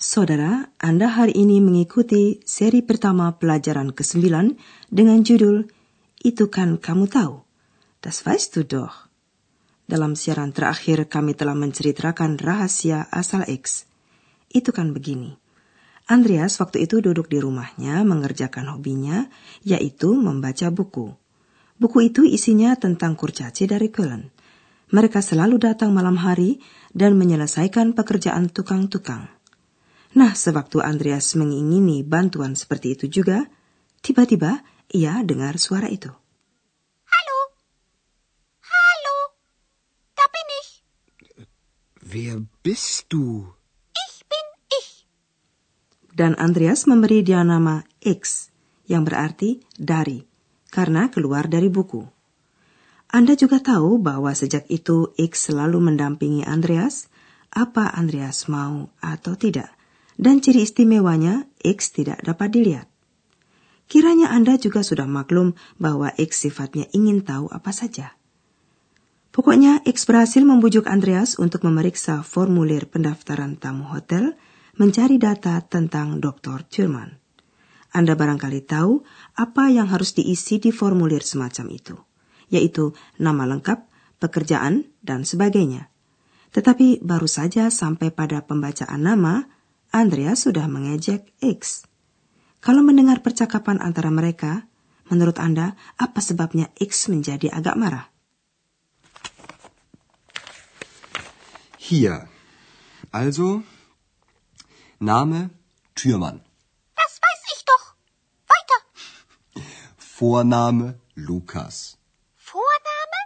Saudara, Anda hari ini mengikuti seri pertama pelajaran ke-9 dengan judul Itu kan kamu tahu. Das weißt du doch. Dalam siaran terakhir kami telah menceritakan rahasia asal X. Itu kan begini. Andreas waktu itu duduk di rumahnya mengerjakan hobinya, yaitu membaca buku. Buku itu isinya tentang kurcaci dari Köln. Mereka selalu datang malam hari dan menyelesaikan pekerjaan tukang-tukang. Nah, sewaktu Andreas mengingini bantuan seperti itu juga, tiba-tiba ia dengar suara itu. Hallo? Hallo? Da bin ich. Wer bist du? Ich bin ich. Dan Andreas memberi dia nama X, yang berarti dari, karena keluar dari buku. Anda juga tahu bahwa sejak itu X selalu mendampingi Andreas, apa Andreas mau atau tidak dan ciri istimewanya X tidak dapat dilihat. Kiranya Anda juga sudah maklum bahwa X sifatnya ingin tahu apa saja. Pokoknya X berhasil membujuk Andreas untuk memeriksa formulir pendaftaran tamu hotel, mencari data tentang Dr. Thurman. Anda barangkali tahu apa yang harus diisi di formulir semacam itu, yaitu nama lengkap, pekerjaan, dan sebagainya. Tetapi baru saja sampai pada pembacaan nama, Andreas sudah mengejek X. Kalau mendengar percakapan antara mereka, menurut Anda apa sebabnya X menjadi agak marah? Hier. Also, Name Türmann. Das weiß ich doch. Weiter. Vorname Lukas. Vorname?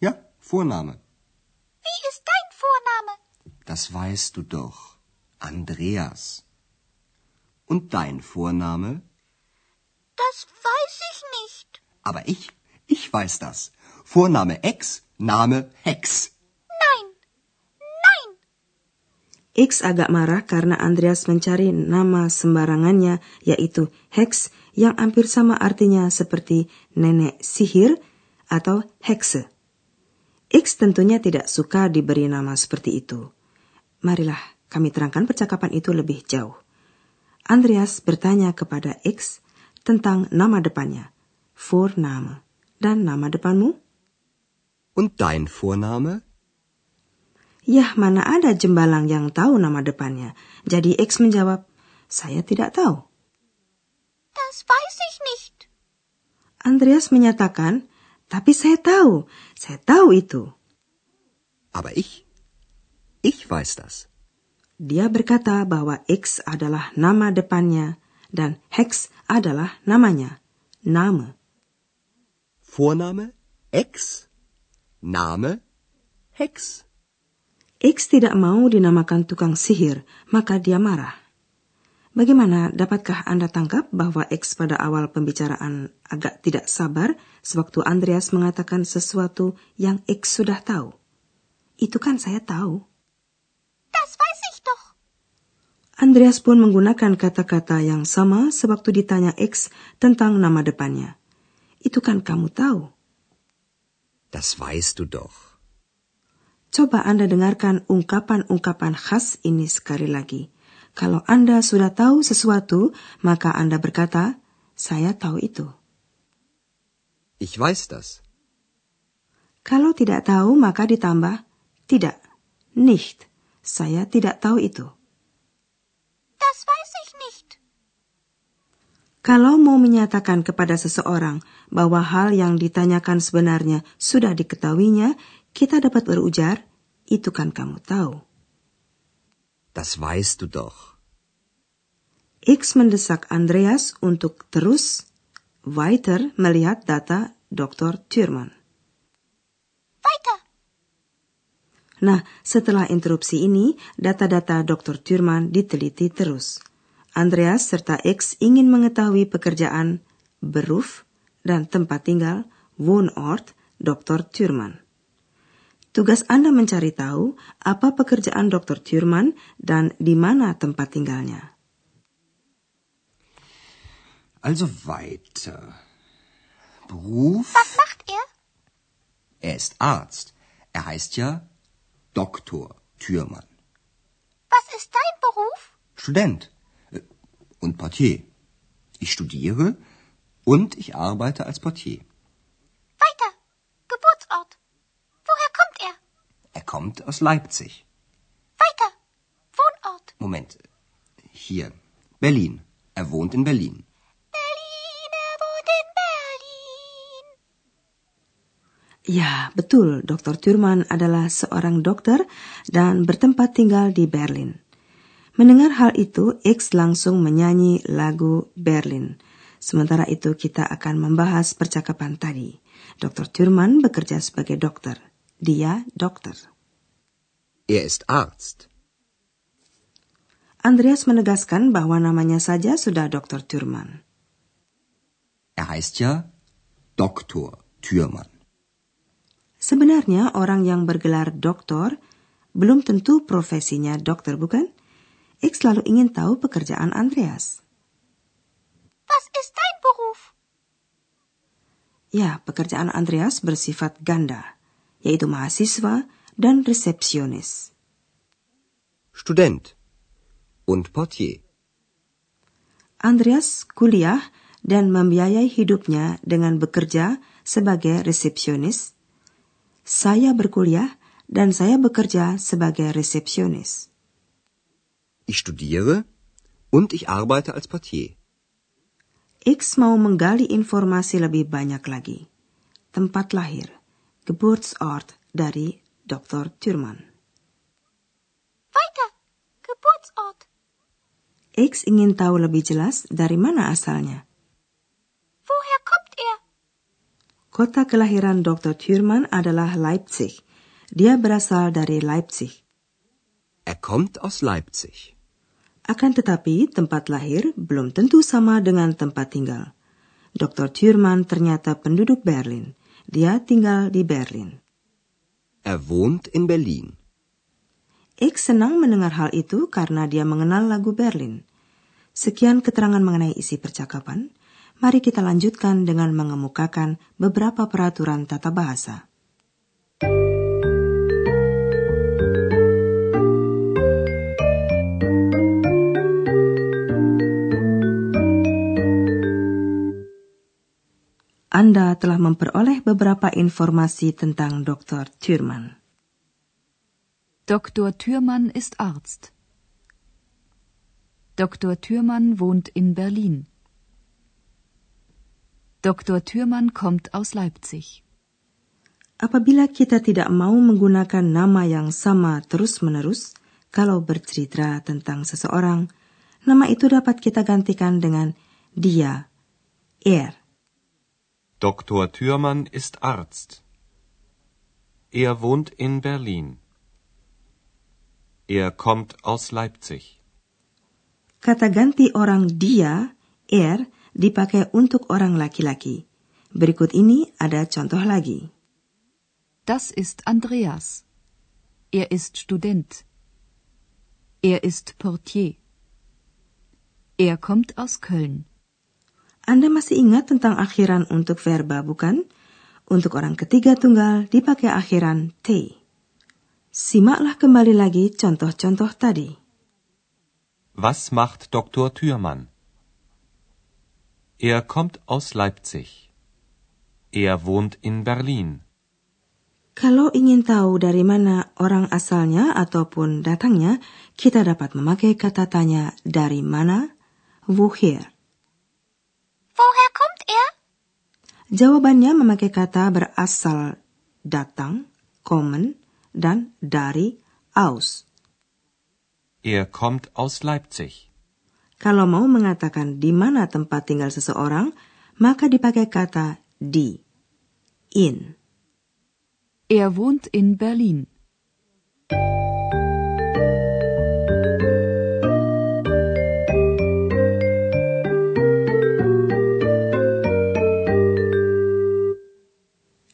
Ja, Vorname. Wie ist dein Vorname? Das weißt du doch. Andreas. Und dein Vorname? Das weiß ich nicht. Aber ich, ich weiß das. Vorname X, Name Hex. Nein. Nein. X agak marah karena Andreas mencari nama sembarangannya, yaitu Hex, yang hampir sama artinya seperti nenek sihir atau Hexe. X tentunya tidak suka diberi nama seperti itu. Marilah kami terangkan percakapan itu lebih jauh. Andreas bertanya kepada X tentang nama depannya, Vorname, dan nama depanmu? Und dein Vorname? Yah, mana ada jembalang yang tahu nama depannya. Jadi X menjawab, saya tidak tahu. Das weiß ich nicht. Andreas menyatakan, tapi saya tahu, saya tahu itu. Aber ich, ich weiß das. Dia berkata bahwa X adalah nama depannya dan Hex adalah namanya, nama. Vorname X, Name Hex. X tidak mau dinamakan tukang sihir, maka dia marah. Bagaimana dapatkah Anda tangkap bahwa X pada awal pembicaraan agak tidak sabar sewaktu Andreas mengatakan sesuatu yang X sudah tahu? Itu kan saya tahu. Das weiß ich doch. Andreas pun menggunakan kata-kata yang sama sewaktu ditanya X tentang nama depannya. Itu kan kamu tahu. Das weißt du doch. Coba Anda dengarkan ungkapan-ungkapan khas ini sekali lagi. Kalau Anda sudah tahu sesuatu, maka Anda berkata, "Saya tahu itu." Ich weiß das. Kalau tidak tahu, maka ditambah, "Tidak." Nicht. Saya tidak tahu itu. Das weiß ich nicht. Kalau mau menyatakan kepada seseorang bahwa hal yang ditanyakan sebenarnya sudah diketahuinya, kita dapat berujar, itu kan kamu tahu. Das weißt du doch. X mendesak Andreas untuk terus weiter melihat data Dr. Thurman. Weiter. Nah, setelah interupsi ini, data-data Dr. Thurman diteliti terus. Andreas serta X ingin mengetahui pekerjaan, beruf, dan tempat tinggal Wohnort Dr. Thurman. Tugas Anda mencari tahu apa pekerjaan Dr. Thurman dan di mana tempat tinggalnya. Also weiter. Beruf? Was macht er? Er ist Arzt. Er heißt ja Doktor Thürmann. Was ist dein Beruf? Student und Portier. Ich studiere und ich arbeite als Portier. Weiter. Geburtsort. Woher kommt er? Er kommt aus Leipzig. Weiter. Wohnort. Moment. Hier. Berlin. Er wohnt in Berlin. Berlin, er wohnt in Berlin. Ya, betul. Dr. Thurman adalah seorang dokter dan bertempat tinggal di Berlin. Mendengar hal itu, X langsung menyanyi lagu Berlin. Sementara itu kita akan membahas percakapan tadi. Dr. Thurman bekerja sebagai dokter. Dia dokter. Er ist Arzt. Andreas menegaskan bahwa namanya saja sudah Dr. Thurman. Er heißt ja Doktor Thürmann. Sebenarnya orang yang bergelar doktor belum tentu profesinya dokter, bukan? X selalu ingin tahu pekerjaan Andreas. Was ist dein Beruf? Ya, pekerjaan Andreas bersifat ganda, yaitu mahasiswa dan resepsionis. Student und Portier. Andreas kuliah dan membiayai hidupnya dengan bekerja sebagai resepsionis. Saya berkuliah dan saya bekerja sebagai resepsionis. Ich studiere und ich arbeite als Portier. X mau menggali informasi lebih banyak lagi. Tempat lahir, Geburtsort dari Dr. Thurman. Weiter. Geburtsort. X ingin tahu lebih jelas dari mana asalnya. Woher kommt er? Kota kelahiran Dr. Thurman adalah Leipzig. Dia berasal dari Leipzig. Er kommt aus Leipzig. Akan tetapi, tempat lahir belum tentu sama dengan tempat tinggal. Dr. Thurman ternyata penduduk Berlin. Dia tinggal di Berlin. Er wohnt in Berlin. X senang mendengar hal itu karena dia mengenal lagu Berlin. Sekian keterangan mengenai isi percakapan. Mari kita lanjutkan dengan mengemukakan beberapa peraturan tata bahasa. Anda telah memperoleh beberapa informasi tentang Dr. Thurman. Dr. Thürmann ist Arzt. Dr. Thürmann wohnt in Berlin. Dr. Thürmann kommt aus Leipzig. Apabila kita tidak mau menggunakan nama yang sama terus-menerus, kalau bercerita tentang seseorang, nama itu dapat kita gantikan dengan dia, er. Dr. Thürmann ist Arzt. Er wohnt in Berlin. Er kommt aus Leipzig. Kata ganti orang dia, er, dipakai untuk orang laki-laki. Berikut ini ada contoh lagi. Das ist Andreas. Er ist Student. Er ist Portier. Er kommt aus Köln. Anda masih ingat tentang akhiran untuk verba, bukan? Untuk orang ketiga tunggal dipakai akhiran T. Simaklah kembali lagi contoh-contoh tadi. Was macht Dr. Thürmann? Er kommt aus Leipzig. Er wohnt in Berlin. Kalau ingin tahu dari mana orang asalnya ataupun datangnya, kita dapat memakai kata tanya dari mana, woher. Woher kommt er? Jawabannya memakai kata berasal datang, kommen, dan dari aus. Er kommt aus Leipzig. Kalau mau mengatakan di mana tempat tinggal seseorang, maka dipakai kata di, in. Er wohnt in Berlin.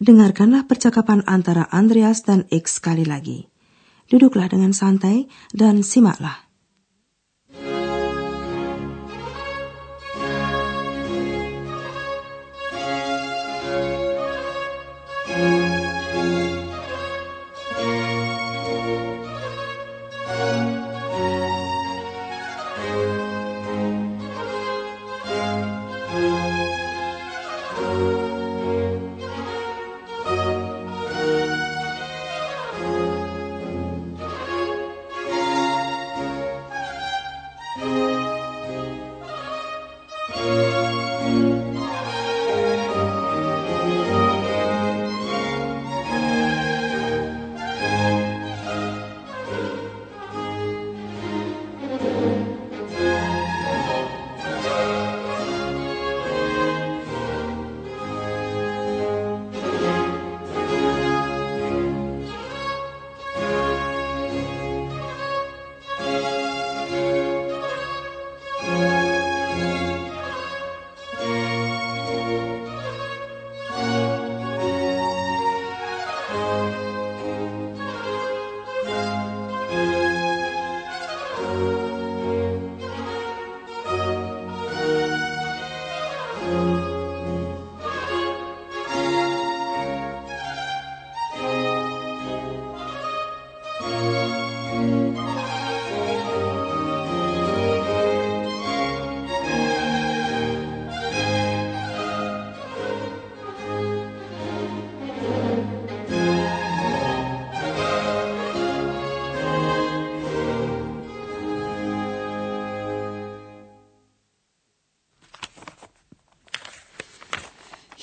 Dengarkanlah percakapan antara Andreas dan X sekali lagi. Duduklah dengan santai dan simaklah.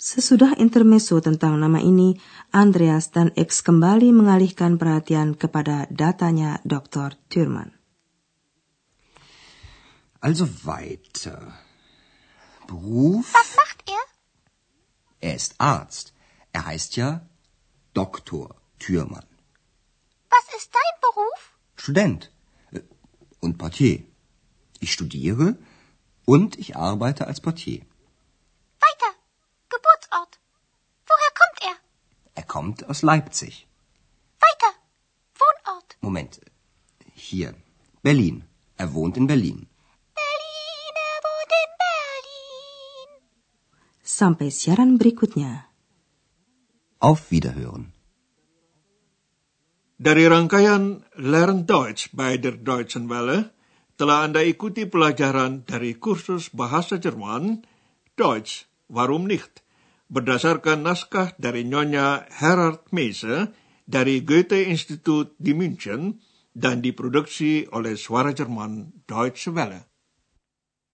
Sesudah intermezzo tentang nama ini, Andreas dan X kembali mengalihkan perhatian kepada datanya Dr. Thurman. Also weiter. Beruf? Was macht er? Er ist Arzt. Er heißt ja Doktor Thürmann. Was ist dein Beruf? Student äh, und Portier. Ich studiere und ich arbeite als Portier. Weiter. Geburtsort. Woher kommt er? Er kommt aus Leipzig. Weiter. Wohnort. Moment. Hier. Berlin. Er wohnt in Berlin. Berlin, er wohnt in Berlin. Sampai siaran berikutnya. Auf Wiederhören. Dari rangkaian Learn Deutsch by der Deutschen Welle, telah Anda ikuti pelajaran dari kursus bahasa Jerman, Deutsch, Warum nicht? Berdasarkan naskah dari Nyonya Herard Meise dari Goethe Institut di München dan diproduksi oleh Suara Jerman Deutsche Welle.